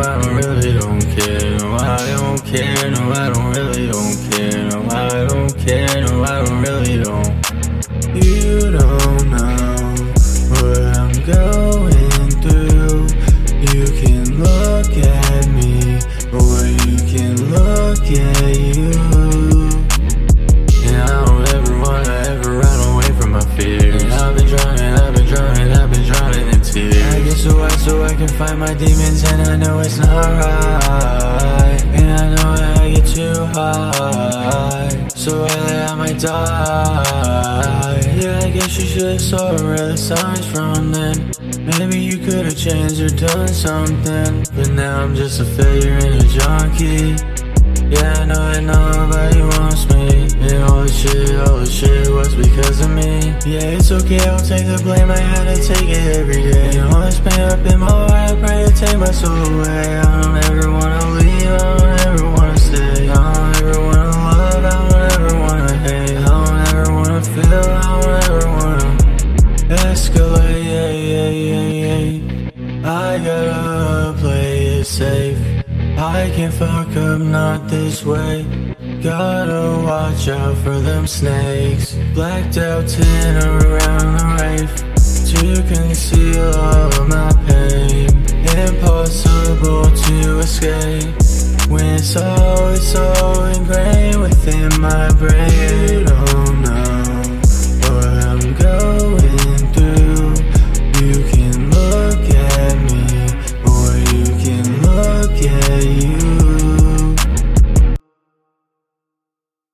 I don't really don't care. No, I don't care. No, I don't really don't care. No, I don't care. No, I don't really don't. You don't know what I'm going so I can fight my demons, and I know it's not right. And I know I get too high, so early I might die. Yeah, I guess you should have saw real signs from then. Maybe you could have changed or done something, but now I'm just a failure and a junkie. Yeah, I know that nobody wants me And all the shit, all the shit was because of me Yeah, it's okay, I'll take the blame, I had to take it every day. And all this pain up in my heart, I pray to take my soul away. I don't ever wanna leave, I don't ever wanna stay. I don't ever wanna love, I don't ever wanna hate. I don't ever wanna feel, I don't ever wanna escalate. Yeah, yeah, yeah, yeah. I gotta play it safe I can't fuck up, not this way. Gotta watch out for them snakes. Blacked out tin around the rave to conceal all of my pain. Impossible to escape when it's always so ingrained within my brain.